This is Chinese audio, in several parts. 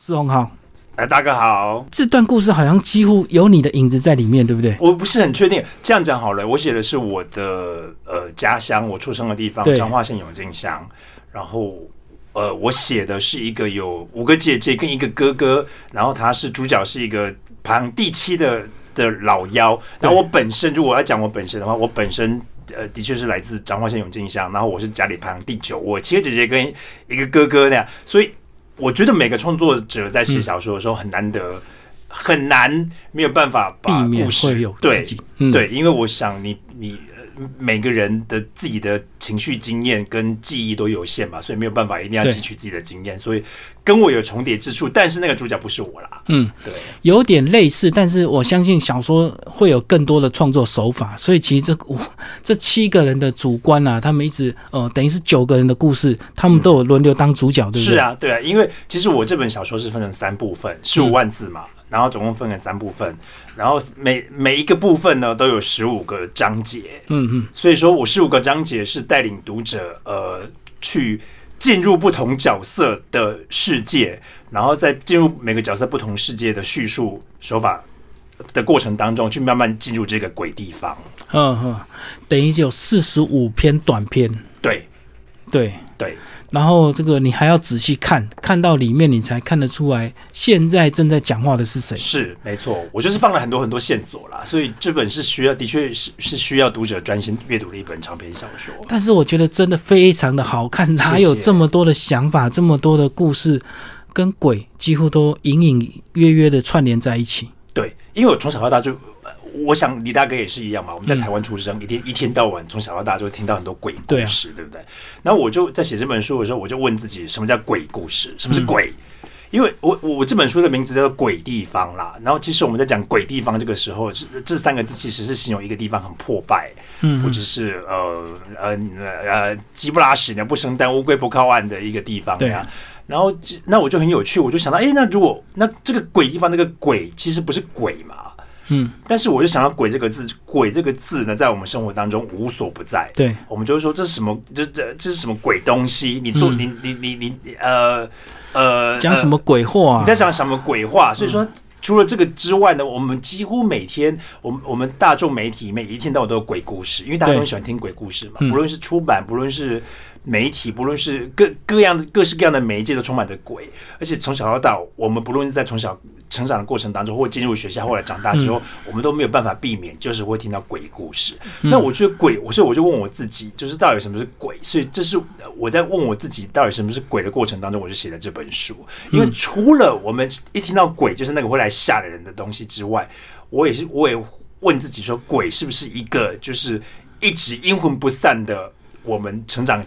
四红好，哎，大哥好，这段故事好像几乎有你的影子在里面，对不对？我不是很确定。这样讲好了，我写的是我的呃家乡，我出生的地方彰化县永靖乡。然后呃，我写的是一个有五个姐姐跟一个哥哥，然后他是主角是一个排行第七的的老妖。然后我本身，如果要讲我本身的话，我本身。呃，的确是来自彰化县永靖乡，然后我是家里排行第九，我七个姐姐跟一个哥哥那样，所以我觉得每个创作者在写小说的时候很难得，很难没有办法把故事对，嗯，对，因为我想你你呃每个人的自己的情绪经验跟记忆都有限嘛，所以没有办法一定要汲取自己的经验，所以跟我有重叠之处，但是那个主角不是我啦。嗯，对，有点类似，但是我相信小说会有更多的创作手法，所以其实这五 这七个人的主观啊，他们一直呃，等于是九个人的故事，他们都有轮流当主角，对不对？是，啊，对啊，因为其实我这本小说是分成三部分，十五万字嘛，然后总共分了三部分，然后每每一个部分呢都有十五个章节，嗯嗯，所以说我十五个章节是带领读者呃去进入不同角色的世界，然后在进入每个角色不同世界的叙述手法的过程当中，去慢慢进入这个鬼地方。嗯哼，等于有四十五篇短篇，对对。对，然后这个你还要仔细看，看到里面你才看得出来，现在正在讲话的是谁。是没错，我就是放了很多很多线索啦，所以这本是需要，的确是是需要读者专心阅读的一本长篇小说。但是我觉得真的非常的好看，哪有这么多的想法，这么多的故事，跟鬼几乎都隐隐约约的串联在一起。对，因为我从小到大就，呃我想李大哥也是一样嘛。我们在嗯台湾出生，一天一天到晚从小到大就会听到很多鬼故对啊事，对不对？然后我就在写这本书的时候，我就问自己，什么叫鬼故事？什么是鬼？因为我我我这本书的名字叫做《鬼地方》啦，然后其实我们在讲鬼地方这个时候，这这三个字其实是形容一个地方很破败，嗯或者是呃呃呃鸡不拉屎鸟不生蛋乌龟不靠岸的一个地方对呀。然后那我就很有趣，我就想到，哎，那如果那这个鬼地方那个鬼其实不是鬼嘛？嗯，但是我就想到“鬼”这个字，“鬼”这个字呢，在我们生活当中无所不在。对，我们就会说这是什么？这这这是什么鬼东西？你做、嗯你你你你呃呃讲什么鬼话、啊？你在讲什么鬼话？所以说，除了这个之外呢，我们几乎每天，我们我们大众媒体每一天到晚都有鬼故事，因为大家都很喜欢听鬼故事嘛。嗯不论是出版，不论是媒体，不论是各各样的各式各样的媒介，都充满着鬼。而且从小到大，我们不论是在从小成长的过程当中，或进入学校，后来长大之后，我们都没有办法避免，就是会听到鬼故事。那我觉得鬼，所以我就问我自己，就是到底什么是鬼？所以这是我在问我自己，到底什么是鬼的过程当中，我就写了这本书。因为除了我们一听到鬼就是那个会来吓人的东西之外，我也是我也问自己说，鬼是不是一个就是一直阴魂不散的我们成长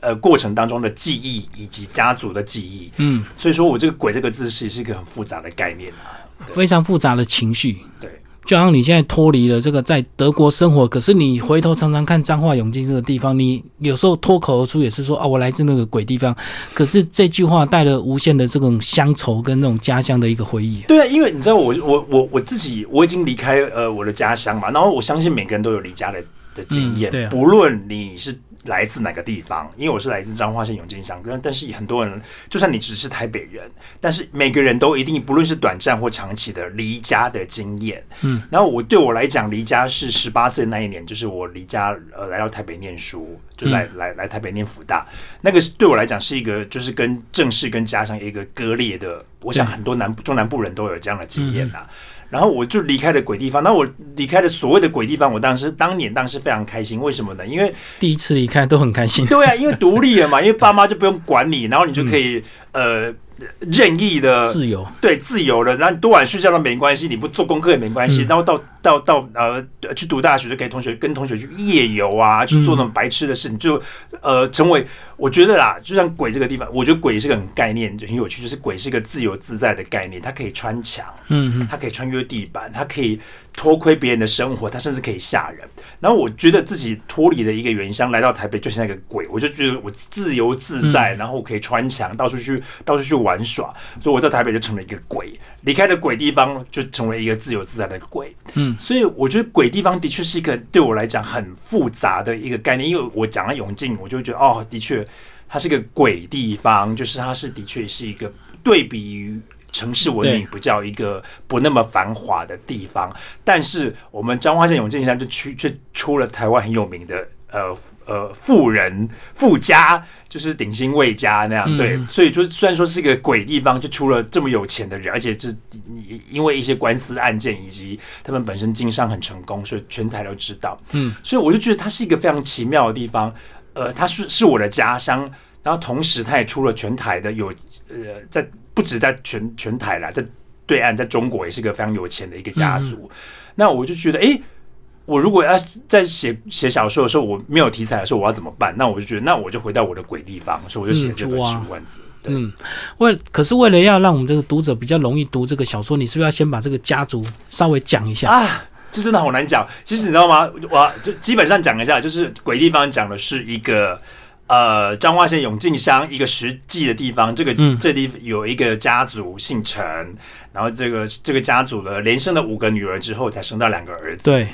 呃过程当中的记忆以及家族的记忆？嗯，所以说我这个“鬼”这个字其实是一个很复杂的概念啊。非常复杂的情绪。对，就好像你现在脱离了这个在德国生活，可是你回头常常看彰化永靖这个地方，你有时候脱口而出也是说啊，我来自那个鬼地方。可是这句话带了无限的这种乡愁跟那种家乡的一个回忆。对啊，因为你知道我我我我自己我已经离开呃我的家乡嘛，然后我相信每个人都有离家的的经验，嗯对啊不论你是来自哪个地方，因为我是来自彰化县永靖乡，但但是很多人，就算你只是台北人，但是每个人都一定不论是短暂或长期的离家的经验，嗯，然后我对我来讲，离家是十八岁那一年，就是我离家呃来到台北念书，就来、来来台北念福大，那个是对我来讲是一个就是跟正式跟家乡一个割裂的，我想很多南中南部人都有这样的经验呐、然后我就离开了鬼地方，那我离开了所谓的鬼地方，我当时当年当时非常开心，为什么呢？因为第一次离开都很开心。对啊，因为独立了嘛，因为爸妈就不用管你，然后你就可以、呃任意的自由，对自由了，然后你多晚睡觉都没关系，你不做功课也没关系，嗯然后到到到呃去读大学就可以同学跟同学去夜游啊，去做那种白痴的事情，就呃成为我觉得啦，就像鬼这个地方，我觉得鬼是个很概念，就很有趣，就是鬼是一个自由自在的概念，它可以穿墙，嗯嗯，它可以穿越地板，它可以偷窥别人的生活，它甚至可以吓人。然后我觉得自己脱离了一个原乡，来到台北就是那个鬼，我就觉得我自由自在，然后我可以穿墙，到处去到处去玩耍，所以我到台北就成了一个鬼，离开了鬼地方就成为一个自由自在的鬼。嗯，所以我觉得鬼地方的确是一个对我来讲很复杂的一个概念，因为我讲到永靖，我就会觉得哦，的确它是个鬼地方，就是它是的确是一个对比于城市文明不叫一个不那么繁华的地方，但是我们彰化县永靖乡就去却出了台湾很有名的呃呃富人富家，就是鼎新魏家那样，嗯对，所以就虽然说是一个鬼地方，就出了这么有钱的人，而且就是因因为一些官司案件以及他们本身经商很成功，所以全台都知道。嗯，所以我就觉得它是一个非常奇妙的地方。呃，它是是我的家乡，然后同时它也出了全台的有呃，在不止在全全台啦，在对岸，在中国也是个非常有钱的一个家族。那我就觉得，诶，我如果要在写写小说的时候，我没有题材的时候，我要怎么办？那我就觉得，那我就回到我的鬼地方，所以我就写了这本书万字。对，嗯，为可是为了要让我们这个读者比较容易读这个小说，你是不是要先把这个家族稍微讲一下？啊，这真的好难讲。其实你知道吗？我就基本上讲一下，就是鬼地方讲的是一个呃彰化县永靖乡一个实际的地方。这个、嗯这地方有一个家族姓陈，然后这个这个家族呢连生了五个女儿之后，才生到两个儿子。对，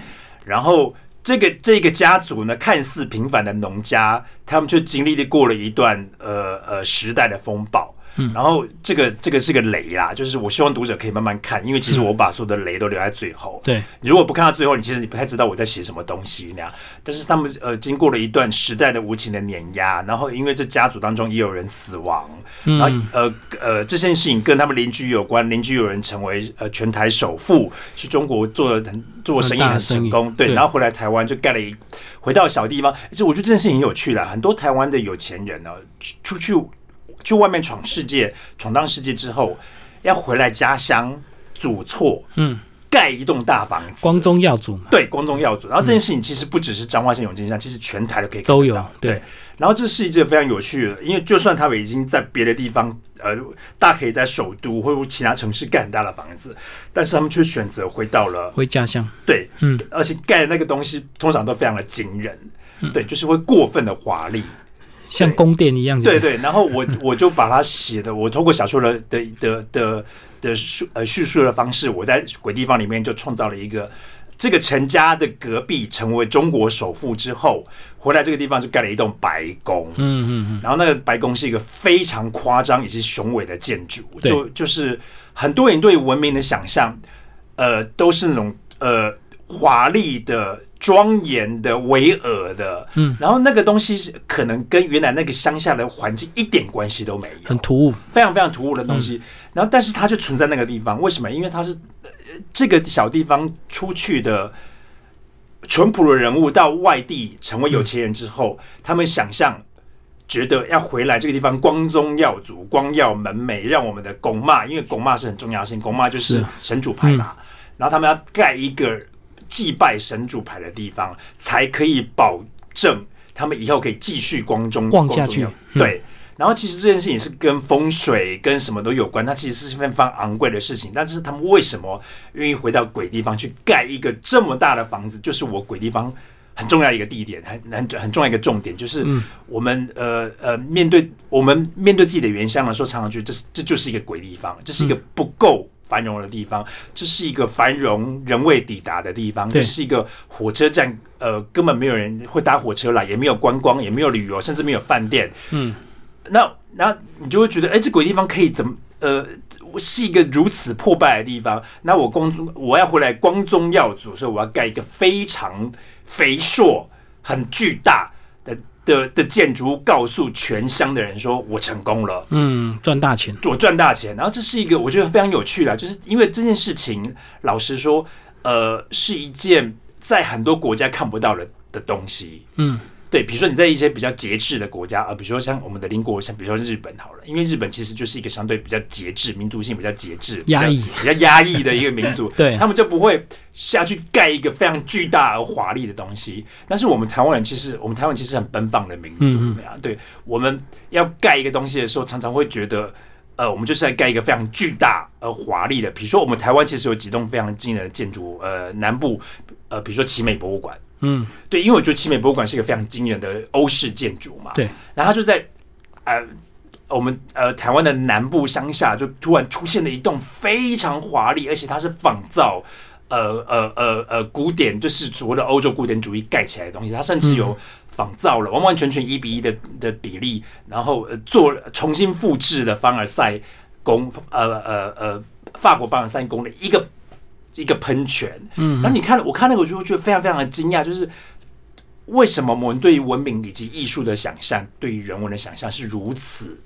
然后这个这个家族呢，看似平凡的农家，他们却经历了过了一段呃呃时代的风暴。嗯。然后这个这个是个雷啦，就是我希望读者可以慢慢看，因为其实我把所有的雷都留在最后。对，你如果不看到最后，你其实你不太知道我在写什么东西那样。但是他们呃经过了一段时代的无情的碾压，然后因为这家族当中也有人死亡，然后嗯，呃呃这件事情跟他们邻居有关，邻居有人成为呃全台首富，去中国做的很做生意很成功，对，然后回来台湾就盖了一回到小地方，而且我觉得这件事情很有趣啦，很多台湾的有钱人呢、出出去去外面闯世界，闯荡世界之后，要回来家乡祖厝，嗯，盖一栋大房子，光宗耀祖嘛，对，光宗耀祖。然后这件事情其实不只是彰化县永靖乡，其实全台都可以看都有对，然后这是一件非常有趣的，因为就算他们已经在别的地方，呃，大可以在首都或者其他城市盖很大的房子，但是他们却选择回到了回家乡。对，嗯，而且盖的那个东西通常都非常的惊人，对，就是会过分的华丽。像宫殿一样，对，对，然后我我就把它写的，我通过小说的的的的的叙呃叙述的方式，我在鬼地方里面就创造了一个这个陈家的隔壁成为中国首富之后，回来这个地方就盖了一栋白宫，嗯嗯嗯，然后那个白宫是一个非常夸张以及雄伟的建筑，就就是很多人对文明的想象，呃，都是那种呃华丽的、庄严的、巍峨的，嗯，然后那个东西是可能跟原来那个乡下的环境一点关系都没有，很突兀。非常非常突兀的东西。然后，但是它就存在那个地方，为什么？因为它是、呃这个小地方出去的淳朴的人物到外地成为有钱人之后，他们想象。觉得要回来这个地方光宗耀祖、光耀门楣，让我们的拱妈，因为拱妈是很重要性，拱妈就是是神主牌嘛，然后他们要盖一个祭拜神主牌的地方，才可以保证他们以后可以继续光宗旺下去对，然后其实这件事情是跟风水跟什么都有关，它其实是非常昂贵的事情。但是他们为什么愿意回到鬼地方去盖一个这么大的房子？就是我鬼地方很重要一个地点，很很很重要一个重点，就是我们呃呃面对我们面对自己的原乡的时候，常常觉得这是这就是一个鬼地方，这是一个不够。繁荣的地方，这是一个繁荣仍未抵达的地方，这是一个火车站，呃，根本没有人会搭火车来，也没有观光，也没有旅游，甚至没有饭店，嗯，那那你就会觉得，哎、这鬼地方可以怎么？呃，是一个如此破败的地方。那我光宗我要回来光宗耀祖，所以我要盖一个非常肥硕、很巨大的的的建筑物，告诉全乡的人说我成功了。嗯，赚大钱。我赚大钱，然后这是一个我觉得非常有趣的，就是因为这件事情，老实说，呃，是一件在很多国家看不到的的东西。嗯，对，比如说你在一些比较节制的国家，啊，比如说像我们的邻国，像比如说日本好了，因为日本其实就是一个相对比较节制、民族性比较节制、压抑。比较压抑的一个民族 对他们就不会下去盖一个非常巨大而华丽的东西。但是我们台湾人其实，我们台湾其实很奔放的民族，嗯对啊，对，我们要盖一个东西的时候，常常会觉得。呃，我们就是在盖一个非常巨大而华丽的，比如说我们台湾其实有几栋非常惊人的建筑，呃，南部，呃，比如说奇美博物馆，嗯，对，因为我觉得奇美博物馆是一个非常惊人的欧式建筑嘛，对，然后它就在呃我们呃台湾的南部乡下，就突然出现了一栋非常华丽，而且它是仿造呃呃呃呃古典，就是所谓的欧洲古典主义盖起来的东西，它甚至有仿造了完完全全一比一的的比例，然后呃做重新复制了凡尔赛。宫，呃呃呃，法国凡尔赛宫的一个一个喷泉。嗯，然后你看，我看那个，我就会觉得非常非常的惊讶，就是为什么我们对于文明以及艺术的想象，对于人文的想象是如此，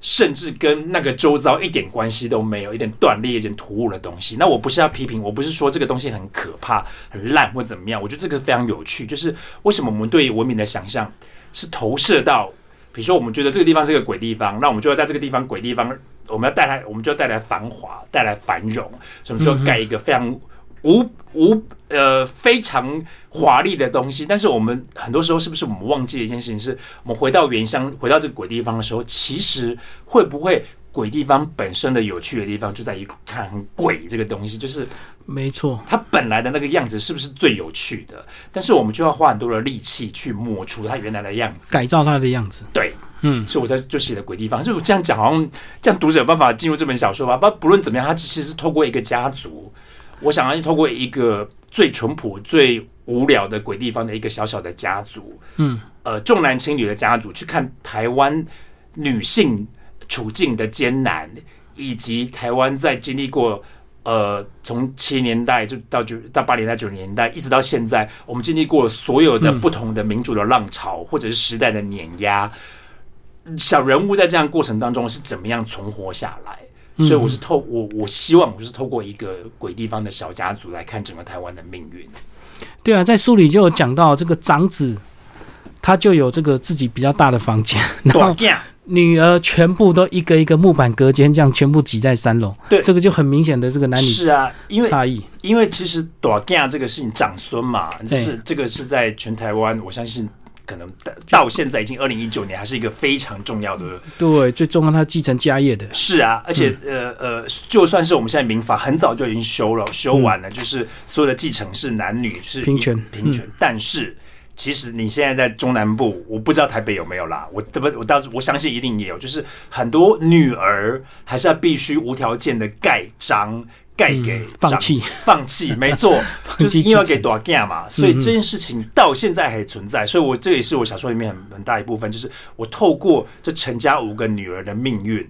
甚至跟那个周遭一点关系都没有，一点断裂、一点突兀的东西。那我不是要批评，我不是说这个东西很可怕、很烂或怎么样，我觉得这个非常有趣，就是为什么我们对文明的想象是投射到。比如说，我们觉得这个地方是个鬼地方，那我们就要在这个地方鬼地方，我们要带来，我们就要带来繁华，带来繁荣，所以我们就要盖一个非常无无呃非常华丽的东西。但是我们很多时候是不是我们忘记了一件事情？是我们回到原乡，回到这个鬼地方的时候，其实会不会鬼地方本身的有趣的地方就在于看很鬼这个东西，就是没错，它本来的那个样子是不是最有趣的？但是我们就要花很多的力气去抹除它原来的样子。改造它的样子。对，嗯，所以我在就写的鬼地方，所以我这样讲，好像这样读者有办法进入这本小说吧？不，不论怎么样，它其实是透过一个家族，我想要透过一个最淳朴、最无聊的鬼地方的一个小小的家族，嗯，呃，重男轻女的家族，去看台湾女性处境的艰难，以及台湾在经历过。呃，从七零年代就到九到八零年代九零年代，一直到现在，我们经历过所有的不同的民主的浪潮，或者是时代的碾压。小人物在这样过程当中是怎么样存活下来？所以我是透我我希望我是透过一个鬼地方的小家族来看整个台湾的命运。对啊，在书里就有讲到这个长子，他就有这个自己比较大的房间，然后女儿全部都一个一个木板隔间，这样全部挤在三楼。对这个就很明显的这个男女是啊，因为差异。因为其实短 g 这个事情长孙嘛，就是这个是在全台湾，我相信可能到到现在已经二零一九年，还是一个非常重要的对，最重要他继承家业的。是啊，而且、呃呃，就算是我们现在民法很早就已经修了，修完了，就是所有的继承是男女是平权平权，但是。其实你现在在中南部，我不知道台北有没有啦。我这不，我倒是我相信一定也有，就是很多女儿还是要必须无条件的盖章盖给嗯放长弃 放弃，没错，就是因为要给继承短 g 嘛，所以这件事情到现在还存在。所以我这也是我小说里面很很大一部分，就是我透过这陈家五个女儿的命运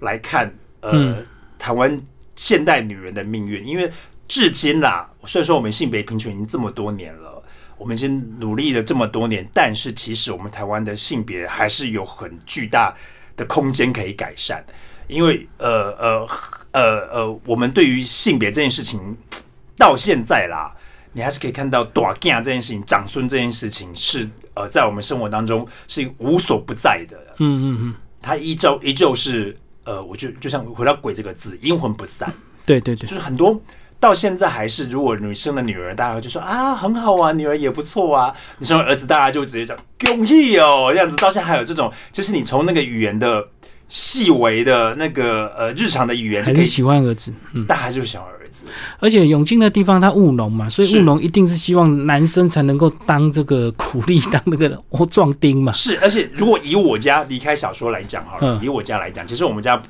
来看，呃，嗯台湾现代女人的命运。因为至今啦，虽然说我们性别平权已经这么多年了，我们已经努力了这么多年，但是其实我们台湾的性别还是有很巨大的空间可以改善。因为呃呃呃呃，我们对于性别这件事情 到现在啦，你还是可以看到短 g 这件事情、长孙这件事情是呃，在我们生活当中是无所不在的。嗯嗯嗯，它依旧依旧是呃，我就就像回到“鬼”这个字，阴魂不散，对对对。就，是很多到现在还是，如果女生的女儿，大家就说啊很好啊，女儿也不错啊，你生儿子，大家就直接讲恭喜哦，这样子，到现在还有这种，就是你从那个语言的细微的那个呃日常的语言就可以，还是喜欢儿子。嗯，大家还是喜欢儿子，而且永靖的地方他务农嘛，所以务农一定是希望男生才能够当这个苦力，当那个 哦壮丁嘛。是，而且如果以我家离开小说来讲好了，嗯以我家来讲，其实我们家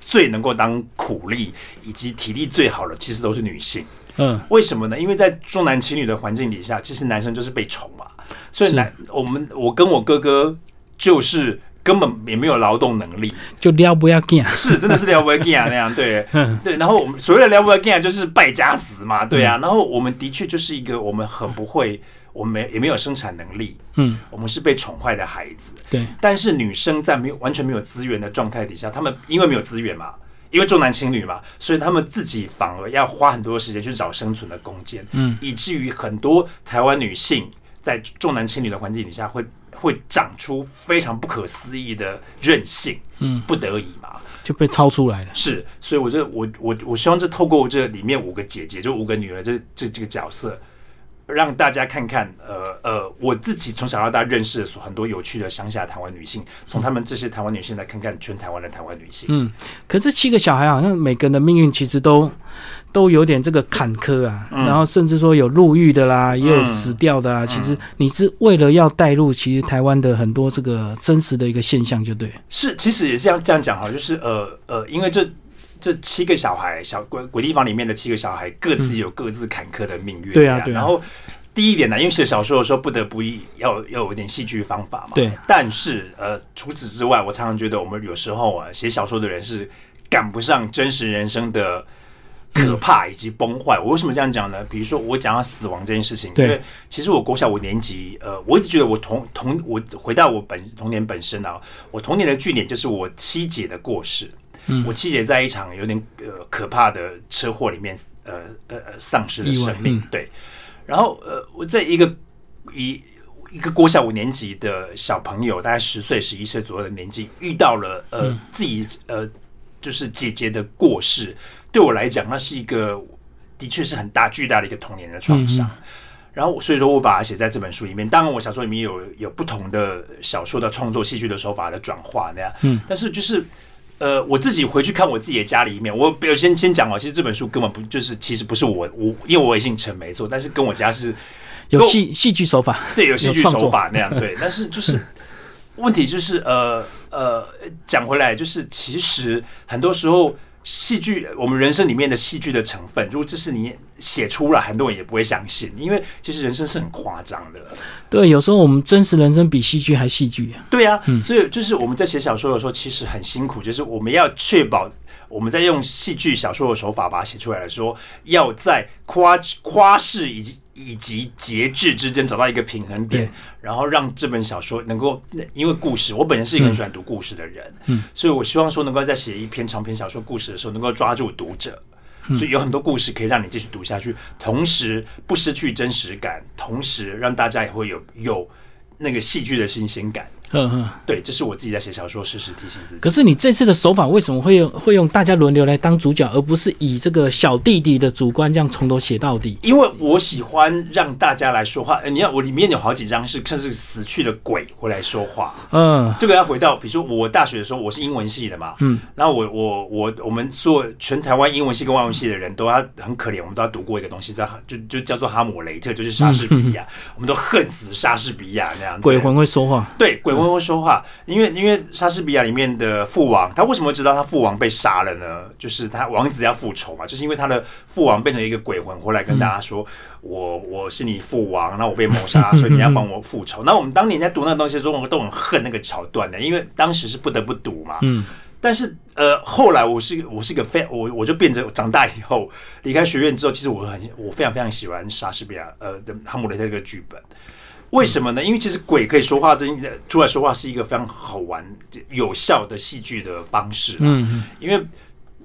最能够当苦力以及体力最好的，其实都是女性。嗯，为什么呢？因为在重男轻女的环境底下，其实男生就是被宠嘛，所以男我们我跟我哥哥就是根本也没有劳动能力，就撩不要干。是真的是撩不干啊那样，对嗯 对。然后我们所谓的撩不干就是败家子嘛，对啊。然后我们的确就是一个我们很不会，我们没也没有生产能力，嗯，我们是被宠坏的孩子。对，但是女生在没有完全没有资源的状态底下，她们因为没有资源嘛，因为重男轻女嘛，所以她们自己反而要花很多时间去找生存的空间，嗯，以至于很多台湾女性在重男轻女的环境底下会会长出非常不可思议的韧性，嗯，不得已嘛，就被超出来了。是，所以我这我我我希望这透过这里面五个姐姐，就五个女儿这这这个角色，让大家看看，呃呃，我自己从小到大认识的所很多有趣的乡下台湾女性，从他们这些台湾女性来看看全台湾的台湾女性。嗯，可是七个小孩好像每个人的命运其实都都有点这个坎坷啊，嗯然后甚至说有入狱的啦，也有嗯死掉的啊。其实你是为了要带入其实台湾的很多这个真实的一个现象，就对。是，其实也是要这样讲哈，就是呃呃，因为这这七个小孩，小鬼鬼地方里面的七个小孩，各自有各自坎坷的命运。对啊对啊然后第一点呢，因为写小说的时候不得不一要要有一点戏剧方法嘛。对。但是呃，除此之外，我常常觉得我们有时候啊，写小说的人是。赶不上真实人生的可怕以及崩坏。我为什么这样讲呢？比如说我讲到死亡这件事情，因为其实我国小五年级，呃，我一直觉得我童童我回到我本童年本身啊，我童年的据点就是我七姐的过世。我七姐在一场有点呃可怕的车祸里面，呃呃呃丧失了生命。嗯对，然后呃我在一个一一个国小五年级的小朋友，大概十岁十一岁左右的年纪，遇到了呃、嗯自己呃就是姐姐的过世，对我来讲，那是一个的确是很大巨大的一个童年的创伤。然后，所以说我把它写在这本书里面。当然，我小说里面有有不同的小说的创作、戏剧的手法的转化那样。嗯，但是就是呃，我自己回去看我自己的家里面，我比如先先讲哦，其实这本书根本不就是，其实不是我我，因为我也姓陈没错，但是跟我家是有戏戏剧手法，对有戏剧手法那样对，但是就是问题就是呃呃，讲回来就是其实很多时候。戏剧，我们人生里面的戏剧的成分，如果这是你写出来，很多人也不会相信，因为其实人生是很夸张的。对，有时候我们真实人生比戏剧还戏剧。对啊，所以就是我们在写小说的时候，其实很辛苦，就是我们要确保我们在用戏剧小说的手法把它写出来的时候，要在夸夸饰以及以及节制之间找到一个平衡点，然后让这本小说能够，因为故事，我本人是一个很喜欢读故事的人，嗯，所以我希望说能够在写一篇长篇小说故事的时候，能够抓住读者。所以有很多故事可以让你继续读下去，同时不失去真实感，同时让大家也会有有那个戏剧的新鲜感。嗯嗯。对，这是我自己在写小说，时时提醒自己。可是你这次的手法为什么会用会用大家轮流来当主角，而不是以这个小弟弟的主观这样从头写到底？因为我喜欢让大家来说话，呃你看我里面有好几张是甚至死去的鬼会来说话。嗯，这个要回到，比如说我大学的时候，我是英文系的嘛，嗯，然后我我我我们所有全台湾英文系跟外文系的人都要很可怜，我们都要读过一个东西叫就就叫做哈姆雷特，就是莎士比亚，我们都恨死莎士比亚那样。鬼魂会说话。对，鬼魂会说话，因为因为莎士比亚里面的父王，他为什么会知道他父王被杀了呢？就是他王子要复仇嘛，就是因为他的父王变成一个鬼魂回来跟大家说，我我是你父王，那我被谋杀，所以你要帮我复仇。那我们当年在读那个东西的时候，我们都很恨那个桥段的，因为当时是不得不读嘛。嗯。但是呃，后来我是我是一个非我我就变成长大以后离开学院之后，其实我很我非常非常喜欢莎士比亚呃的《哈姆雷特》这个剧本。为什么呢？因为其实鬼可以说话，真出来说话是一个非常好玩、有效的戏剧的方式。嗯，因为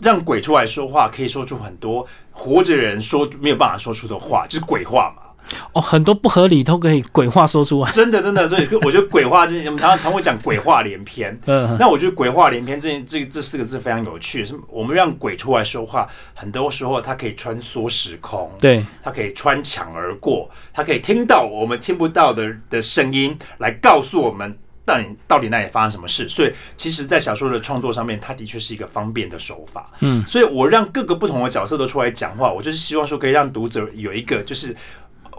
让鬼出来说话，可以说出很多活着人说没有办法说出的话，就是鬼话嘛。哦，很多不合理都可以鬼话说出来。真的，真的，所以 我觉得鬼话这我们常常常会讲鬼话连篇。嗯，那我觉得鬼话连篇这这这四个字非常有趣，是我们让鬼出来说话，很多时候它可以穿梭时空，对，它可以穿墙而过，它可以听到我们听不到的的声音，来告诉我们到底到底那里发生什么事。所以，其实，在小说的创作上面，它的确是一个方便的手法。嗯，所以我让各个不同的角色都出来讲话，我就是希望说可以让读者有一个就是。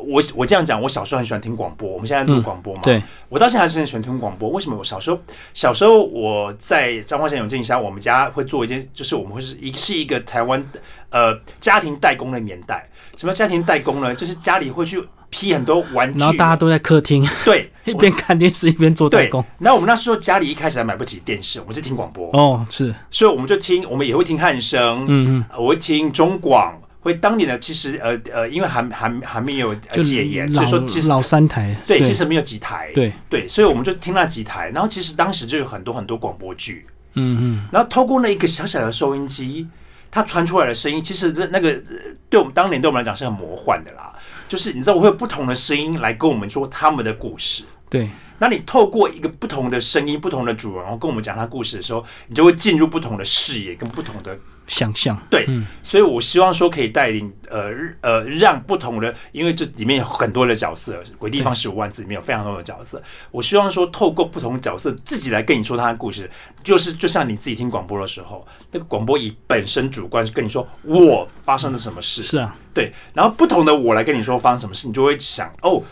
我我这样讲，我小时候很喜欢听广播，我们现在录广播嘛，对，我到现在还是很喜欢听广播。为什么？我小时候小时候我在彰化县永靖乡，我们家会做一件，就是我们会是一是一个台湾呃家庭代工的年代。什么家庭代工呢？就是家里会去批很多玩具，然后大家都在客厅对 一边看电视一边做代工。。然后我们那时候家里一开始还买不起电视，我们是听广播，哦，是，所以我们就听，我们也会听汉声，嗯嗯我会听中广。会当年的其实呃呃，因为还还还没有呃戒严，所以说其实老三台，对，其实没有几台，对，对，所以我们就听那几台。然后其实当时就有很多很多广播剧，嗯嗯，然后透过那一个小小的收音机，它传出来的声音，其实那个呃对我们当年对我们来讲是很魔幻的啦。就是你知道，我会有不同的声音来跟我们说他们的故事。对，那你透过一个不同的声音、不同的主人，然后跟我们讲他故事的时候，你就会进入不同的视野跟不同的想象，对，嗯所以我希望说可以带领呃呃，让不同的，因为这里面有很多的角色，《鬼地方十五万字》里面有非常多的角色，我希望说透过不同角色自己来跟你说他的故事，就是就像你自己听广播的时候，那个广播以本身主观跟你说我发生了什么事，是啊，对，然后不同的我来跟你说发生什么事，你就会想哦，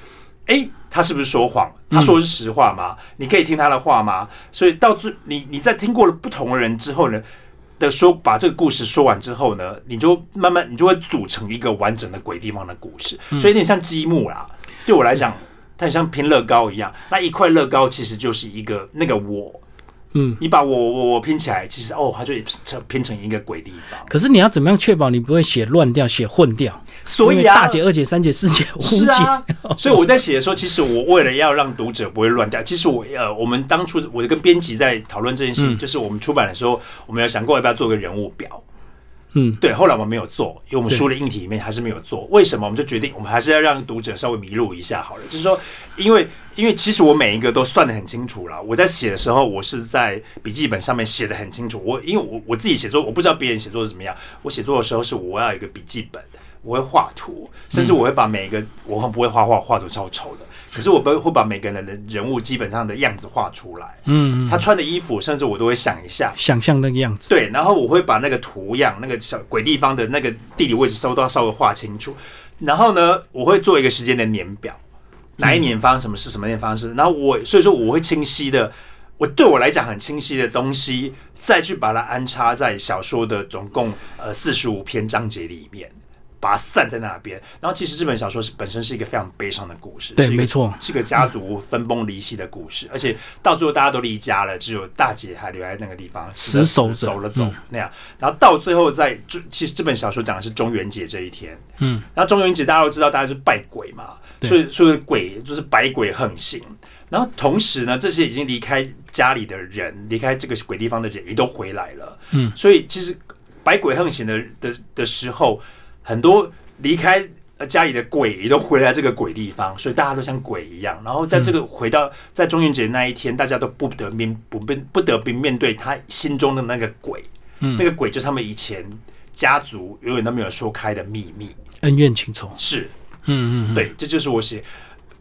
诶，他是不是说谎？他说的是实话吗？你可以听他的话吗？所以到最你你在听过了不同的人之后呢？的说把这个故事说完之后呢，你就慢慢你就会组成一个完整的鬼地方的故事，所以有点像积木啦。对我来讲，它很像拼乐高一样，那一块乐高其实就是一个那个我嗯，你把我我我拼起来，其实哦，它就成拼成一个鬼地方。可是你要怎么样确保你不会写乱掉、写混掉？所以啊，大姐、二姐、三姐、四姐、五节，啊。所以我在写的时候，其实我为了要让读者不会乱掉，其实我呃，我们当初我跟编辑在讨论这件事情，就是我们出版的时候，我们有想过要不要做个人物表。嗯，对，后来我们没有做，因为我们书的硬体里面还是没有做。为什么？我们就决定，我们还是要让读者稍微迷路一下好了。就是说，因为因为其实我每一个都算的很清楚了。我在写的时候，我是在笔记本上面写的很清楚。我因为我我自己写作，我不知道别人写作是怎么样。我写作的时候是我要有一个笔记本，我会画图，甚至我会把每一个我很不会画画，画图超丑的。可是我不会把每个人的人物基本上的样子画出来，嗯，他穿的衣服，甚至我都会想一下，想象那个样子。对，然后我会把那个图样、那个小鬼地方的那个地理位置稍都要稍微画清楚。然后呢，我会做一个时间的年表，哪一年发生什么事，什么年发生。事。然后我所以说我会清晰的，我对我来讲很清晰的东西，再去把它安插在小说的总共呃四十五篇章节里面。把它散在那边，然后其实这本小说是本身是一个非常悲伤的故事，对，没错，是个家族分崩离析的故事，而且到最后大家都离家了，只有大姐还留在那个地方死守着，走了走那样，然后到最后在，其实这本小说讲的是中元节这一天，嗯，然后中元节大家都知道，大家是拜鬼嘛，所以所以鬼就是百鬼横行，然后同时呢，这些已经离开家里的人，离开这个鬼地方的人也都回来了，嗯，所以其实百鬼横行的的的时候。很多离开家里的鬼也都回来这个鬼地方，所以大家都像鬼一样。然后在这个回到在中元节那一天，大家都不得面不面不得不面对他心中的那个鬼，嗯。那个鬼就是他们以前家族永远都没有说开的秘密，恩怨情仇。是，嗯嗯，对，这就是我写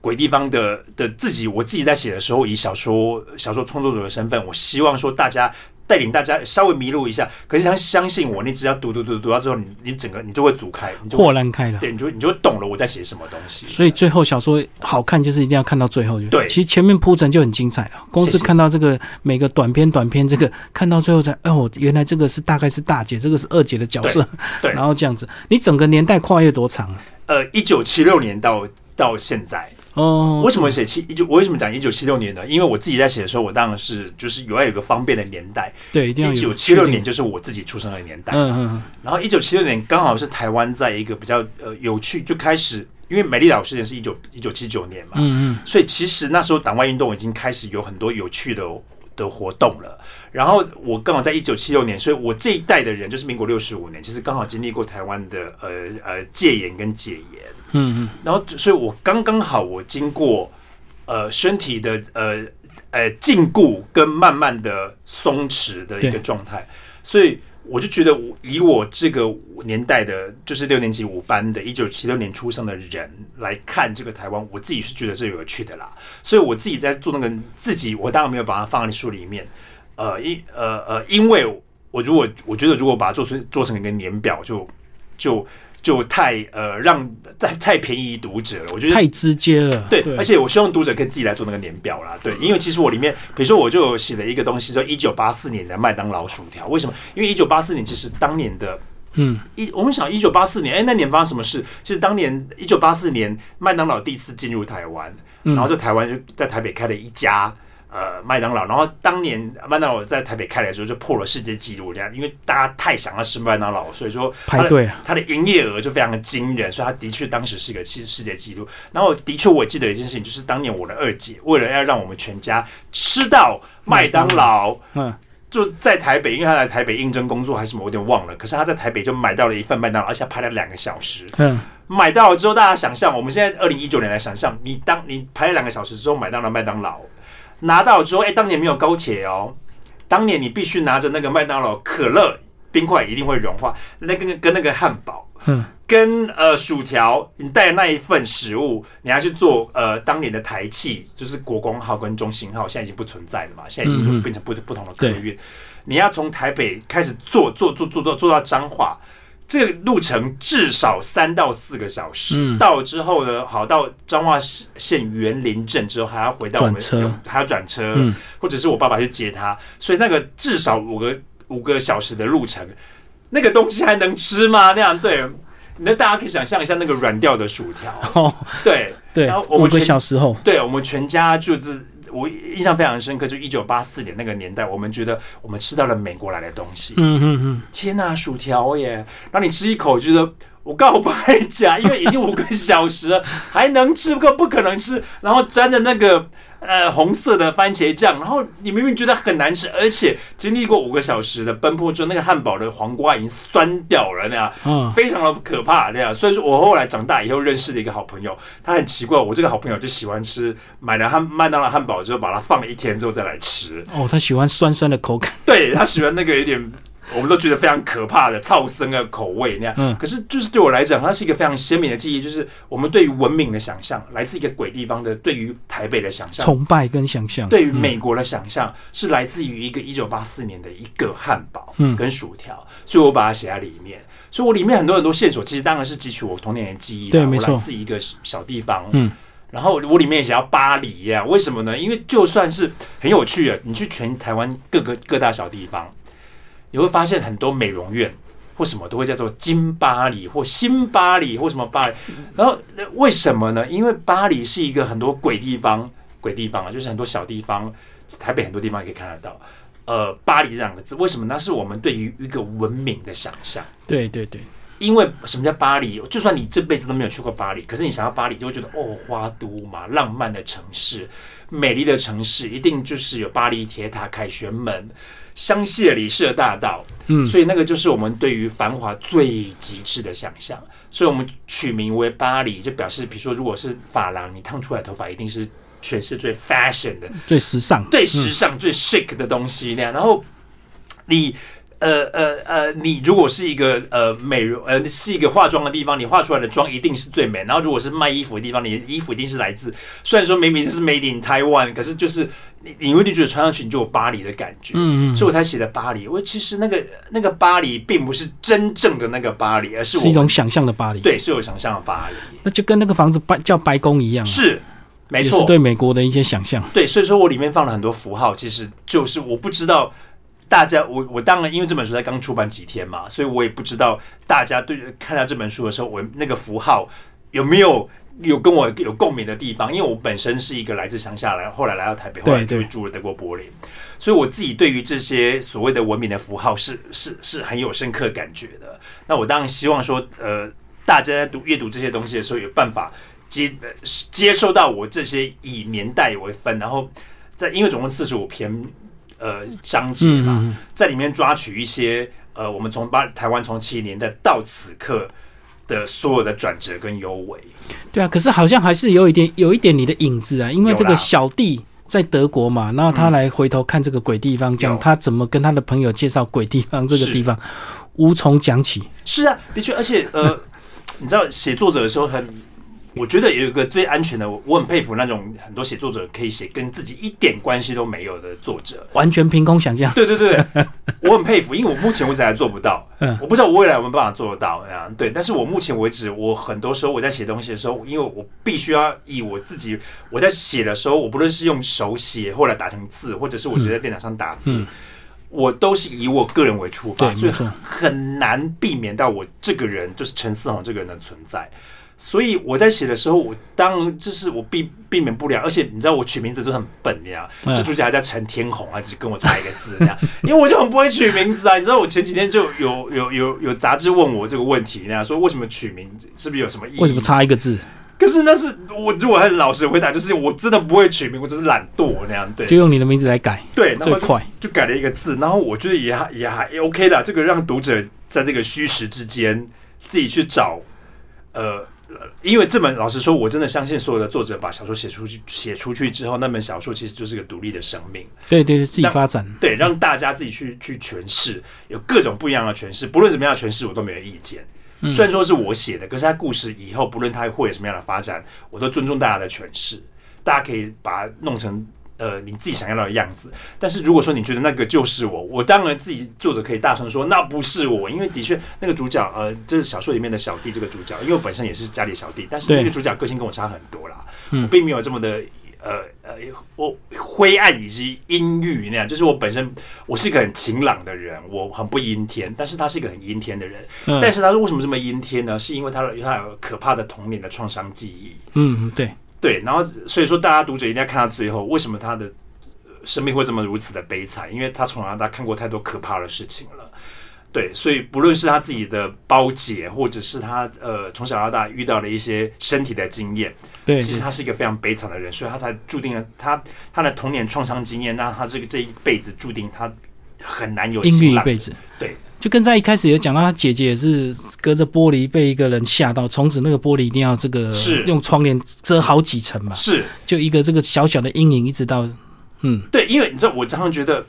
鬼地方的的自己，我自己在写的时候，以小说小说创作者的身份，我希望说大家。带领大家稍微迷路一下，可是他相信我，你只要读读读读到之后，你你整个你就会组开，你就豁然开朗，对，你就你就懂了我在写什么东西。所以最后小说好看，就是一定要看到最后。对，其实前面铺陈就很精彩了，公司看到这个每个短篇短篇，这个看到最后才哦，原来这个是大概是大姐，这个是二姐的角色，对，然后这样子，你整个年代跨越多长啊？呃，一九七六年到到现在。哦，为什么写七一九？我为什么讲一九七六年呢？因为我自己在写的时候，我当然是就是有要有个方便的年代。对，一九七六年就是我自己出生的年代。嗯嗯。然后一九七六年刚好是台湾在一个比较呃有趣，就开始因为美丽岛事件是一九一九七九年嘛，嗯嗯。所以其实那时候党外运动已经开始有很多有趣的的活动了。然后我刚好在一九七六年，所以我这一代的人就是民国六十五年，其实刚好经历过台湾的呃呃戒严跟解严。嗯嗯。然后，所以我刚刚好我经过。呃，身体的呃呃禁锢跟慢慢的松弛的一个状态，所以我就觉得，我以我这个年代的，就是六年级五班的，一九七六年出生的人来看这个台湾，我自己是觉得是有趣的啦。所以我自己在做那个自己，我当然没有把它放在书里面。呃，因呃呃，因为我如果我觉得如果把它做成做成一个年表，就就。就太呃让太太便宜读者了，我觉得太直接了。对，而且我希望读者可以自己来做那个年表啦。对，因为其实我里面，比如说我就写了一个东西，说一九八四年的麦当劳薯条，为什么？因为一九八四年其实当年的嗯一，我们想一九八四年，哎，那年发生什么事？就是当年一九八四年麦当劳第一次进入台湾，然后在台湾就在台北开了一家。呃，麦当劳，然后当年麦当劳在台北开的时候就破了世界纪录，这样，因为大家太想要吃麦当劳，所以说排队啊，它的营业额就非常的惊人，所以它的确当时是一个世世界纪录。然后的确，我记得一件事情，就是当年我的二姐为了要让我们全家吃到麦当劳，嗯，就在台北，因为她来台北应征工作还是什么，我有点忘了。可是她在台北就买到了一份麦当劳，而且排了两个小时。嗯，买到了之后，大家想象，我们现在二零一九年来想象，你当你排了两个小时之后买到了麦当劳。拿到之后，哎，当年没有高铁哦，当年你必须拿着那个麦当劳可乐冰块一定会融化，那跟跟那个汉堡，嗯，跟呃薯条，你带那一份食物，你要去做呃当年的台气，就是国光号跟中兴号，现在已经不存在了嘛，现在已经变成不不同的客运，你要从台北开始坐坐坐坐坐坐到彰化。这个路程至少三到四个小时，到了之后呢，好到彰化县园林镇之后，还要回到我们，还要转车，或者是我爸爸去接他，所以那个至少五个五个小时的路程，那个东西还能吃吗？那样对，那大家可以想象一下那个软掉的薯条，对。对，然后我们小时候，对我们全家就是。我印象非常深刻，就一九八四年那个年代，我们觉得我们吃到了美国来的东西。嗯嗯嗯，天呐、薯条耶！然后你吃一口，觉得我告白假，因为已经五个小时了，还能吃不不可能吃，然后沾着那个呃红色的番茄酱，然后你明明觉得很难吃，而且经历过五个小时的奔波之后，那个汉堡的黄瓜已经酸掉了那样。嗯，非常的可怕那样，所以说我后来长大以后认识的一个好朋友，他很奇怪，我这个好朋友就喜欢吃买了汉麦当劳汉堡之后，把它放了一天之后再来吃，哦，他喜欢酸酸的口感。对他喜欢那个有点，我们都觉得非常可怕的噪声的口味那样。嗯可是就是对我来讲，它是一个非常鲜明的记忆，就是我们对于文明的想象，来自一个鬼地方的对于台北的想象，崇拜跟想象，对于美国的想象，是来自于一个一九八四年的一个汉堡嗯跟薯条，所以我把它写在里面。所以我里面很多很多线索，其实当然是汲取我童年的记忆对没错来自一个小地方，嗯。然后我里面也写到巴黎呀、为什么呢？因为就算是很有趣的，你去全台湾各个各大小地方，你会发现很多美容院或什么都会叫做金巴黎或新巴黎或什么巴黎。然后呃为什么呢？因为巴黎是一个很多鬼地方，鬼地方啊，就是很多小地方，台北很多地方也可以看得到。呃，巴黎这两个字，为什么？那是我们对于一个文明的想象。对对对，因为什么叫巴黎？就算你这辈子都没有去过巴黎，可是你想到巴黎，就会觉得哦，花都嘛，浪漫的城市，美丽的城市，一定就是有巴黎铁塔、凯旋门、香榭里舍大道。嗯所以那个就是我们对于繁华最极致的想象。所以我们取名为巴黎，就表示，比如说，如果是发廊，你烫出来的头发一定是全是最 fashion 的，最时尚。最时尚、最 chic 的东西那样。然后你呃呃呃，你如果是一个呃美容呃是一个化妆的地方，你化出来的妆一定是最美。然后如果是卖衣服的地方，你的衣服一定是来自虽然说明明是 made in Taiwan，可是就是你你会觉得穿上去你就有巴黎的感觉。嗯嗯，所以我才写的巴黎。我其实那个那个巴黎并不是真正的那个巴黎，而是我是一种想象的巴黎。，对是有想象的巴黎。那就跟那个房子白叫白宫一样，是，没错，是对美国的一些想象。对，所以说我里面放了很多符号，其实就是我不知道大家，我我当然因为这本书才刚出版几天嘛，所以我也不知道大家对看到这本书的时候，我那个符号有没有有跟我有共鸣的地方？因为我本身是一个来自乡下来，后来来到台北，后来就住了德国柏林，所以我自己对于这些所谓的文明的符号是是是很有深刻感觉的。那我当然希望说，呃，大家在读阅读这些东西的时候，有办法接呃接收到我这些以年代为分，然后在因为总共四十五篇呃章节嘛，在里面抓取一些呃我们从八台湾从七零年代到此刻的所有的转折跟优美。对啊，可是好像还是有一点有一点你的影子啊，因为这个小弟在德国嘛，然后他来回头看这个鬼地方，讲有他怎么跟他的朋友介绍鬼地方这个地方，无从讲起。是啊，的确，而且呃，你知道写作者的时候很，我觉得有一个最安全的，我我很佩服那种很多写作者可以写跟自己一点关系都没有的作者。完全凭空想象。对对对，我很佩服，因为我目前为止还做不到，嗯我不知道我未来有没有办法做得到啊。对，但是我目前为止，我很多时候我在写东西的时候，因为我必须要以我自己我在写的时候，我不论是用手写，或者打成字，或者是我直接在电脑上打字。嗯我都是以我个人为出发，所以很难避免到我这个人就是陈思宏这个人的存在。所以我在写的时候，我当然就是我避避免不了，而且你知道我取名字都很笨那样，嗯就主角还叫陈天红，啊只跟我差一个字那样，因为我就很不会取名字啊。你知道我前几天就有有有有杂志问我这个问题那样，说为什么取名字是不是有什么意义？为什么？差一个字？可是那是我如果很老实的回答，就是我真的不会取名，我只是懒惰那样。对就用你的名字来改，对，然后就最快。就改了一个字，然后我觉得也还也还也 OK 的，这个让读者在这个虚实之间自己去找，呃，因为这本老实说，我真的相信所有的作者把小说写出去写出去之后，那本小说其实就是个独立的生命，对对对，自己发展。对，让大家自己去去诠释，有各种不一样的诠释，不论怎么样的诠释，我都没有意见。虽然说是我写的，可是他故事以后不论他会有什么样的发展，我都尊重大家的诠释。大家可以把它弄成呃你自己想要的样子。但是如果说你觉得那个就是我，我当然自己作者可以大声说那不是我，因为的确那个主角呃，这是小说里面的小弟这个主角，因为我本身也是家里小弟，但是那个主角个性跟我差很多啦，嗯我并没有这么的。呃呃，我灰暗以及阴郁那样，就是我本身我是一个很晴朗的人，我很不阴天，但是他是一个很阴天的人，嗯但是他为什么这么阴天呢？是因为他的他有可怕的童年的创伤记忆，嗯，对，对，然后所以说大家读者一定要看到最后，为什么他的呃生命会这么如此的悲惨？因为他从小到大看过太多可怕的事情了。对，所以不论是他自己的包姐，或者是他呃从小到大遇到了一些身体的经验，对，其实他是一个非常悲惨的人，所以他才注定了他他的童年创伤经验，让他这个这一辈子注定他很难有阴郁一辈子。对，就跟在一开始有讲到，他姐姐也是隔着玻璃被一个人吓到，从此那个玻璃一定要这个是。用窗帘遮好几层嘛，是。就一个这个小小的阴影，一直到嗯，对，因为你知道，我常常觉得，呃，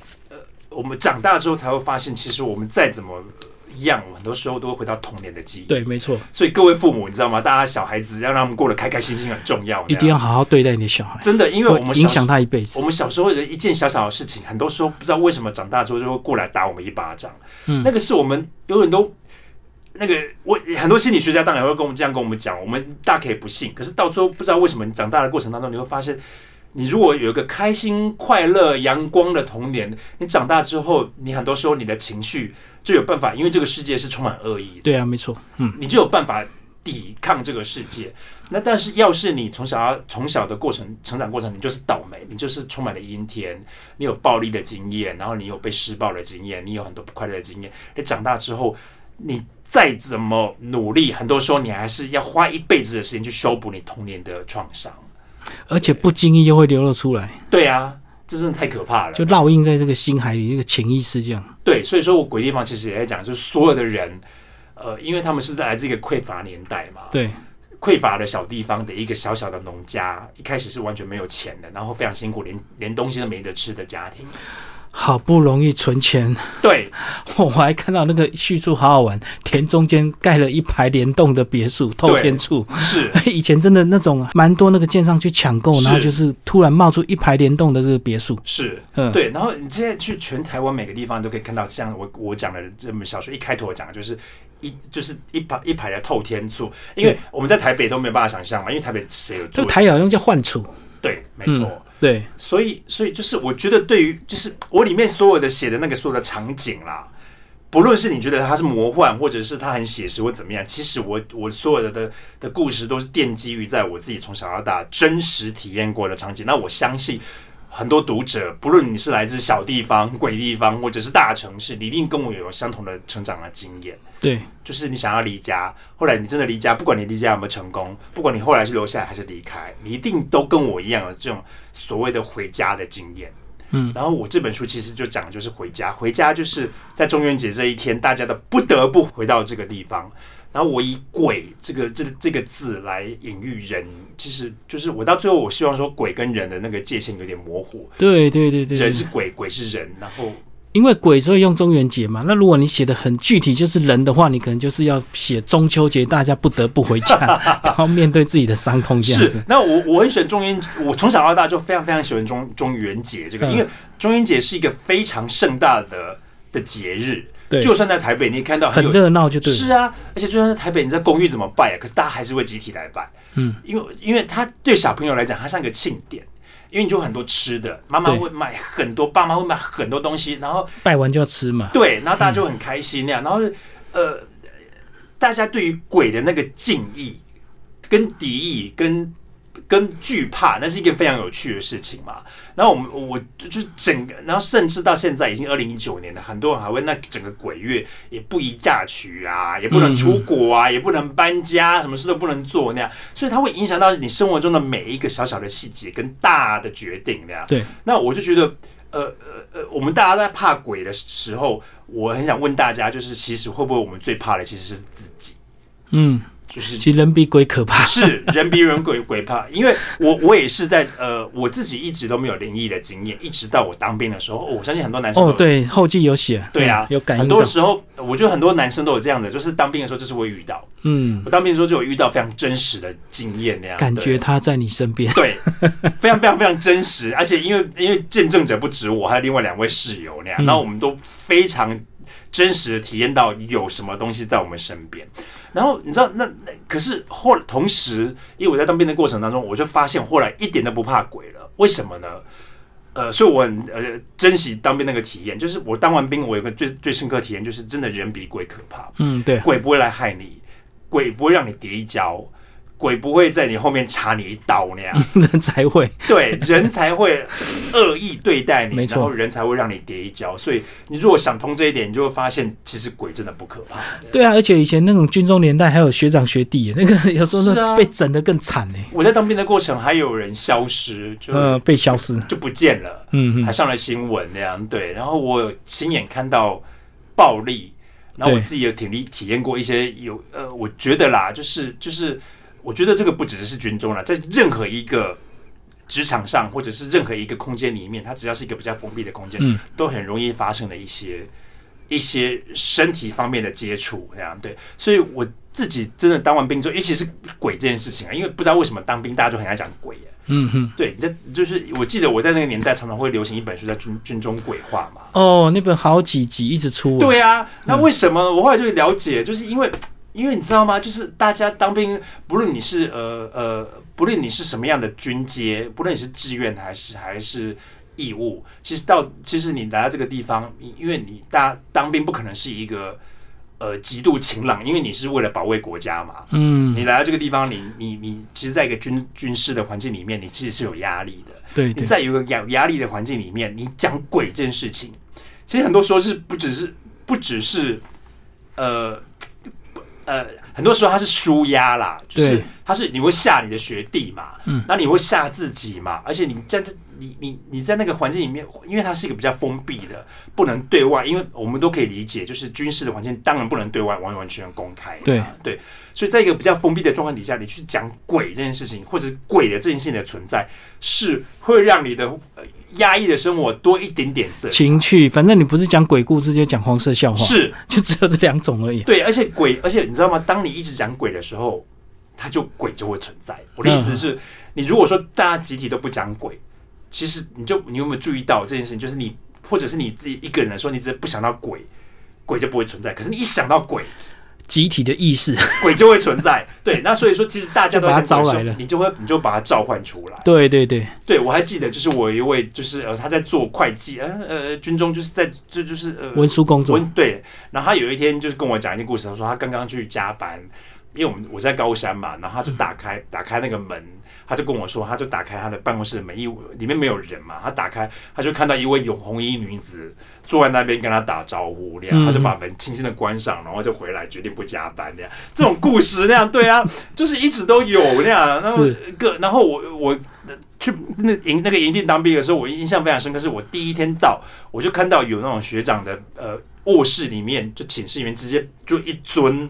我们长大之后才会发现，其实我们再怎么样，很多时候都会回到童年的记忆。，对，没错，所以各位父母，你知道吗？大家小孩子要让他们过得开开心心很重要，一定要好好对待你的小孩，真的，因为我们会影响他。他一辈子我。们小时候的一件小小的事情，很多时候不知道为什么长大之后就会过来打我们一巴掌。嗯那个是我们有很多那个，我很多心理学家当然会跟我们这样跟我们讲，我们大可以不信，可是到最后不知道为什么你长大的过程当中，你会发现，你如果有一个开心、快乐、阳光的童年，你长大之后，你很多时候你的情绪就有办法，因为这个世界是充满恶意的。对啊，没错，嗯，你就有办法抵抗这个世界。那但是要是你从小从小的过程成长过程，你就是倒霉，你就是充满了阴天，你有暴力的经验，然后你有被施暴的经验，你有很多不快乐的经验。你长大之后，你再怎么努力，很多时候你还是要花一辈子的时间去修补你童年的创伤。而且不经意又会流露出来，对啊，这真的太可怕了。就烙印在这个心海里，这个潜意识这样。对，所以说我鬼地方其实也在讲，就是所有的人，呃，因为他们是在来自一个匮乏年代嘛，对，匮乏的小地方的一个小小的农家，一开始是完全没有钱的，然后非常辛苦，连连东西都没得吃的家庭。好不容易存钱，对，我还看到那个叙述好好玩，田中间盖了一排联动的别墅，透天处。是 以前真的那种蛮多那个建商去抢购，然后就是突然冒出一排联动的这个别墅。是，嗯，对。然后你现在去全台湾每个地方都可以看到，像我我讲的这本小说一开头我讲的就是一就是一排一排的透天厝，因为我们在台北都没有办法想象嘛，因为台北谁有就住？台语好像叫换储。对，没错。嗯对，所以，所以就是我觉得，对于就是我里面所有的写的那个所有的场景啦，不论是你觉得它是魔幻，或者是它很写实或怎么样，其实我我所有的的的故事都是奠基于在我自己从小到大真实体验过的场景。那我相信很多读者，不论你是来自小地方、鬼地方，或者是大城市，你一定跟我有相同的成长的经验。对，就是你想要离家，后来你真的离家，不管你离家有没有成功，不管你后来是留下来还是离开，你一定都跟我一样有这种所谓的回家的经验。嗯，然后我这本书其实就讲的就是回家，回家就是在中元节这一天，大家都不得不回到这个地方。然后我以“鬼”这个这这个字来隐喻人，其实就是我到最后，我希望说鬼跟人的那个界限有点模糊，对对对人是鬼，鬼是人，然后因为鬼所以用中元节嘛。那如果你写的很具体，就是人的话，你可能就是要写中秋节，大家不得不回家，然后面对自己的伤痛这样是子。，那我我很喜欢中元，我从小到大就非常非常喜欢中中元节这个，嗯因为中元节是一个非常盛大的的节日。对，就算在台北，你也看到很热闹就对。是啊，而且就算在台北，你在公寓怎么拜啊？可是大家还是会集体来拜，嗯，因为因为他对小朋友来讲，它像个庆典。因为你就很多吃的，妈妈会买很多，爸妈会买很多东西，然后拜完就要吃嘛。对，然后大家就很开心那样，然后呃，大家对于鬼的那个敬意、跟敌意、跟跟惧怕，那是一个非常有趣的事情嘛。然后我们我就就是整个，然后甚至到现在已经二零一九年了，很多人还会那整个鬼月也不宜嫁娶啊，也不能出国啊，也不能搬家，什么事都不能做那样，所以它会影响到你生活中的每一个小小的细节跟大的决定那样。对，那我就觉得，呃呃呃，我们大家在怕鬼的时候，我很想问大家，就是其实会不会我们最怕的其实是自己？嗯，就是其实人比鬼可怕。是人比人鬼鬼怕，因为我我也是在呃我自己一直都没有灵异的经验，一直到我当兵的时候，哦我相信很多男生哦，对，后记有写。对啊嗯，有感很应很。多时候我觉得很多男生都有这样的，就是当兵的时候就是会遇到，嗯，我当兵的时候就有遇到非常真实的经验那样，感觉他在你身边。对，非常非常非常真实，而且因为因为见证者不止我，还有另外两位室友那样，嗯然后我们都非常真实的体验到有什么东西在我们身边。然后你知道那那可是后同时，因为我在当兵的过程当中，我就发现后来一点都不怕鬼了。为什么呢？呃，所以我很呃珍惜当兵那个体验，就是我当完兵，我有个最最深刻体验，就是真的人比鬼可怕。嗯，对，鬼不会来害你，鬼不会让你跌一跤，鬼不会在你后面插你一刀那样，人才会。对，人才会恶意对待你，然后人才会让你跌一跤。所以你如果想通这一点，你就会发现，其实鬼真的不可怕。对啊，而且以前那种军中年代还有学长学弟，那个 有时候是啊被整的更惨呢。我在当兵的过程，还有人消失，就、呃，被消失。就不见了。嗯嗯，还上了新闻那样，对。然后我有亲眼看到暴力，然后我自己有体力体验过一些有呃，我觉得啦，就是就是，我觉得这个不只是军中了，在任何一个职场上或者是任何一个空间里面，它只要是一个比较封闭的空间，嗯都很容易发生的一些一些身体方面的接触，这样对。所以我自己真的当完兵之后，尤其是鬼这件事情啊，因为不知道为什么当兵大家就很爱讲鬼啊。嗯哼。对，这就是我记得我在那个年代常常会流行一本书叫《军军中鬼话》嘛。哦，那本好几集一直出。，对啊，那为什么我后来就了解，就是因为因为你知道吗？就是大家当兵，不论你是呃呃，不论你是什么样的军阶，不论你是志愿还是还是义务，其实到其实你来到这个地方，你因为你大当兵不可能是一个呃极度晴朗，因为你是为了保卫国家嘛。嗯，你来到这个地方，你你你，其实在一个军军事的环境里面，你其实是有压力的。对对，你在有一个压压力的环境里面，你讲鬼这件事情，其实很多时候是不只是不只是呃呃，很多时候他是舒压啦，就是对。它是你会吓你的学弟嘛，嗯，那你会吓自己嘛，而且你在这你你你在那个环境里面，因为它是一个比较封闭的，不能对外，因为我们都可以理解，就是军事的环境当然不能对外完完全全公开，对。对，所以在一个比较封闭的状况底下，你去讲鬼这件事情，或者是鬼的这件事情的存在，是会让你的呃压抑的生活多一点点色情趣，反正你不是讲鬼故事，就讲黄色笑话，是就只有这两种而已。对，而且鬼，而且你知道吗？当你一直讲鬼的时候，它就鬼就会存在。我的意思是，你如果说大家集体都不讲鬼，其实你就你有没有注意到这件事情？就是你或者是你自己一个人的时候，你只是不想到鬼，鬼就不会存在。可是你一想到鬼，集体的意识，鬼就会存在。对，那所以说，其实大家都在讲鬼的时候就把它招来了。你就会你就把它召唤出来。对对对，对，我还记得，就是我有一位，就是呃，他在做会计，呃呃，军中就是在这就是呃文书工作。文，对，然后他有一天就是跟我讲一件故事，他说他刚刚去加班，因为我们我在高山嘛，然后他就打开打开那个门，他就跟我说，他就打开他的办公室的门，一里面没有人嘛，他打开他就看到一位永红衣女子坐在那边跟他打招呼，那样嗯他就把门轻轻的关上，然后就回来决定不加班那样，这种故事那样，对啊，就是一直都有那样，然后是个然后我我。去那营那个营地当兵的时候，我印象非常深刻，是我第一天到，我就看到有那种学长的呃卧室里面，就寝室里面直接就一尊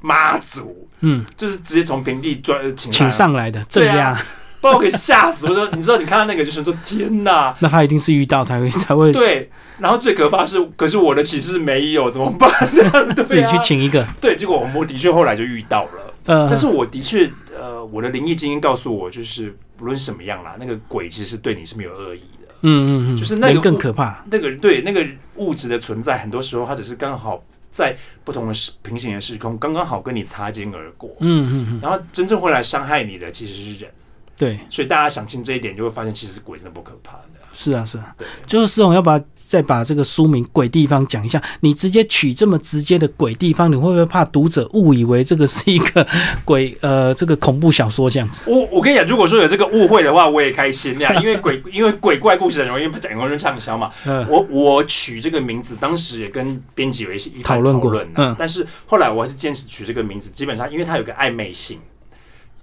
妈祖，嗯，就是直接从平地钻呃请请，上来的这样把我给吓死。我说，你知道你看到那个就是说天哪，那他一定是遇到才会 才会对。然后最可怕是，可是我的寝室没有，怎么办？对自己去啊请一个，对，结果我们的确后来就遇到了。呃，但是我的确，呃，我的灵异经验告诉我，就是不论什么样啦，那个鬼其实是对你是没有恶意的。嗯嗯嗯，就是那个更可怕，那个对那个物质的存在，很多时候它只是刚好在不同的时平行的时空，刚刚好跟你擦肩而过。嗯嗯嗯，然后真正会来伤害你的其实是人，对，所以大家想清这一点，就会发现其实鬼真的不可怕的。是啊是啊。对，就是这种要把再把这个书名《鬼地方》讲一下。你直接取这么直接的“鬼地方”，你会不会怕读者误以为这个是一个 鬼呃这个恐怖小说这样子？我我跟你讲，如果说有这个误会的话，我也开心呀，因为鬼因为鬼怪故事很容易很容易畅销嘛。嗯我我取这个名字，当时也跟编辑有一些讨论过嗯但是后来我还是坚持取这个名字，基本上因为它有个暧昧性。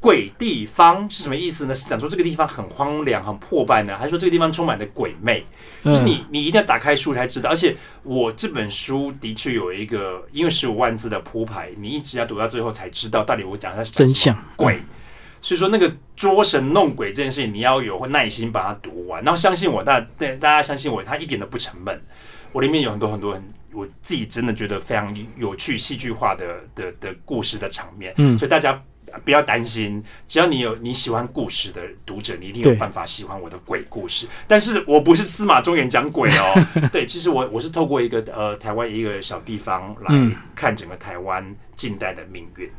鬼地方是什么意思呢？是讲说这个地方很荒凉、很破败呢，还是说这个地方充满了鬼魅？就是嗯你，你一定要打开书才知道。而且我这本书的确有一个，因为十五万字的铺排，你一直要读到最后才知道到底我讲的是真相鬼。所以说，那个捉神弄鬼这件事情，你要有耐心把它读完，然后相信我，大对大家相信我，它一点都不沉闷。我里面有很多很多很我自己真的觉得非常有趣、戏剧化的的的故事的场面，嗯所以大家不要担心，只要你有你喜欢故事的读者，你一定有办法喜欢我的鬼故事。但是我不是司马中原讲鬼哦，对，其实我我是透过一个呃台湾一个小地方来嗯看整个台湾近代的命运。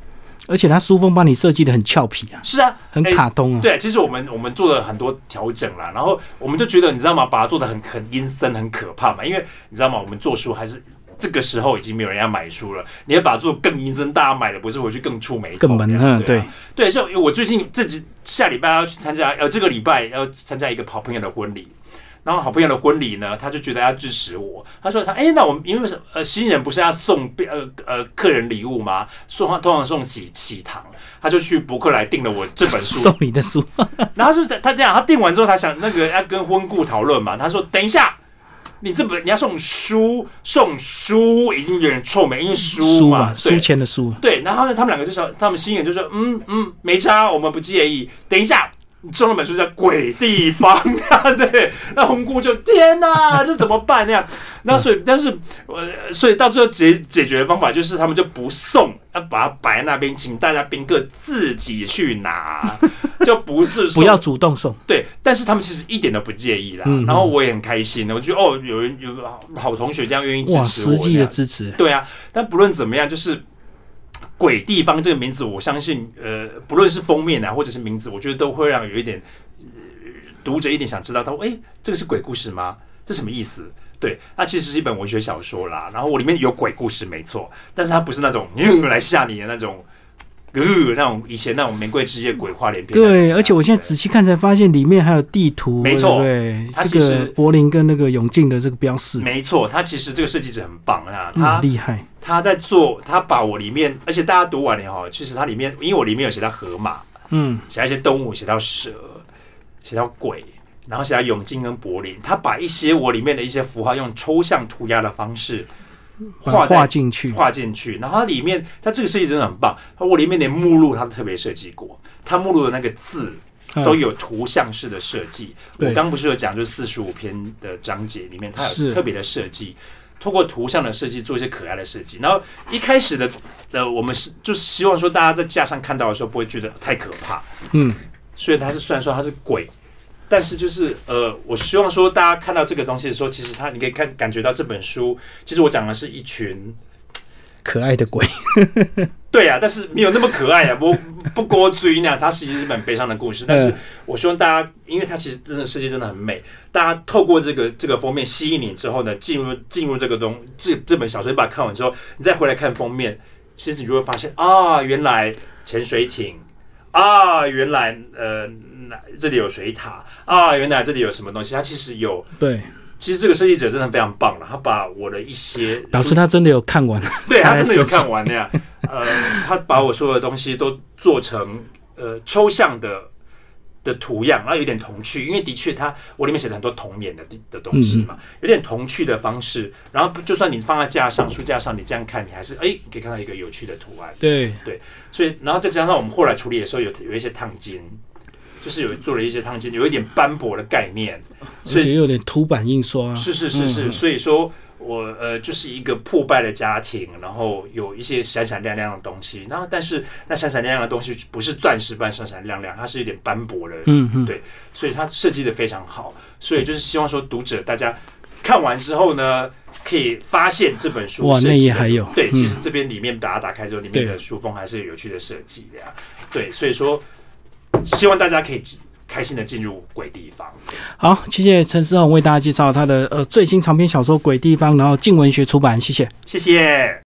而且它书封帮你设计的很俏皮啊，是啊，很哎卡通啊。对，其实我们我们做了很多调整啦，然后我们就觉得你知道吗？把它做的很很阴森、很可怕嘛，因为你知道吗？我们做书还是这个时候已经没有人要买书了，你要把它做更阴森，大家买的不是回去更触眉头更闷这样嗯对啊对对，像我最近这几下礼拜要去参加，呃，这个礼拜要参加一个好朋友的婚礼。然后好朋友的婚礼呢，他就觉得要支持我。他说他哎，那我们因为呃新人不是要送呃呃客人礼物吗？送通常送喜喜糖，他就去博客来订了我这本书。送你的书，然后就是他这样，他订完之后，他想那个要跟婚顾讨论嘛。他说等一下，你这本你要送书，送书已经有点臭美，因为书嘛，书签的书，对，然后呢，他们两个就说，他们新人就说，嗯嗯，没差，我们不介意。等一下，你中了本书叫《鬼地方》啊，对，那红姑就天哪，这怎么办？那样？那所以，但是呃，所以到最后解解决的方法就是他们就不送，要把它摆在那边，请大家宾客自己去拿，就不是送。不要主动送，对，但是他们其实一点都不介意啦。嗯然后我也很开心，我觉得哦，有人有好同学这样愿意支哇，持我实际的支持，对啊，但不论怎么样，就是“鬼地方”这个名字，我相信，呃，不论是封面啊，或者是名字，我觉得都会让有一点、呃、读者一点想知道，他说：“哎，这个是鬼故事吗？这什么意思？”对，它其实是一本文学小说啦。然后我里面有鬼故事，没错，但是它不是那种嗯 来吓你的那种，呃，那种以前那种玫瑰之夜鬼话连篇。对，而且我现在仔细看才发现里面还有地图，没错对它其实柏林跟那个永靖的这个标识，没错，他其实这个设计者很棒啊，他嗯，厉害，他在做，他把我里面，而且大家读完了哈，其实它里面，因为我里面有写到河马，嗯，写到一些动物，写到蛇，写到鬼，然后写到永靖跟柏林，他把一些我里面的一些符号用抽象涂鸦的方式画画进去，画进去，然后它里面，它这个设计真的很棒，我里面连目录它都特别设计过，它目录的那个字嗯。都有图像式的设计。我刚不是有讲，就是四十五篇的章节里面，它有特别的设计，通过图像的设计做一些可爱的设计。然后一开始的呃，我们是就是希望说大家在架上看到的时候不会觉得太可怕，嗯，所以它是虽然说它是鬼。但是就是呃，我希望说大家看到这个东西的时候，其实它你可以看感觉到这本书，其实我讲的是一群可爱的鬼，对啊，但是没有那么可爱啊，不不过追那，它其实是本悲伤的故事。但是嗯我希望大家，因为它其实真的世界真的很美，大家透过这个这个封面吸引你之后呢，进入进入这个东这这本小说，你把它看完之后，你再回来看封面，其实你就会发现啊，原来潜水艇啊，原来呃那这里有水塔。啊，原来这里有什么东西，它其实有。对，其实这个设计者真的非常棒了，他把我的一些表示他真的有看完，对他真的有看完那样，呃，他把我所有的东西都做成呃抽象的的图样，然后有点童趣，因为的确它我里面写了很多童年的的东西嘛，有点童趣的方式，然后就算你放在架上书架上，你这样看，你还是哎可以看到一个有趣的图案，对。对，所以然后再加上我们后来处理的时候有有一些烫金。就是有做了一些烫金，有一点斑驳的概念，而所以且有点凸版印刷，是是是是，嗯。所以说我呃就是一个破败的家庭，然后有一些闪闪亮亮的东西，然后但是那闪闪亮亮的东西不是钻石般闪闪亮亮，它是有点斑驳的，嗯嗯，对所以它设计的非常好，所以就是希望说读者大家看完之后呢。可以发现这本书哇设计的内页还有对，嗯其实这边里面把它打开之后，里面的书封还是有有趣的设计的呀。对，所以说希望大家可以开心的进入鬼地方。好，谢谢陈思宏为大家介绍他的呃最新长篇小说《鬼地方》，然后静文学出版，谢谢。谢谢。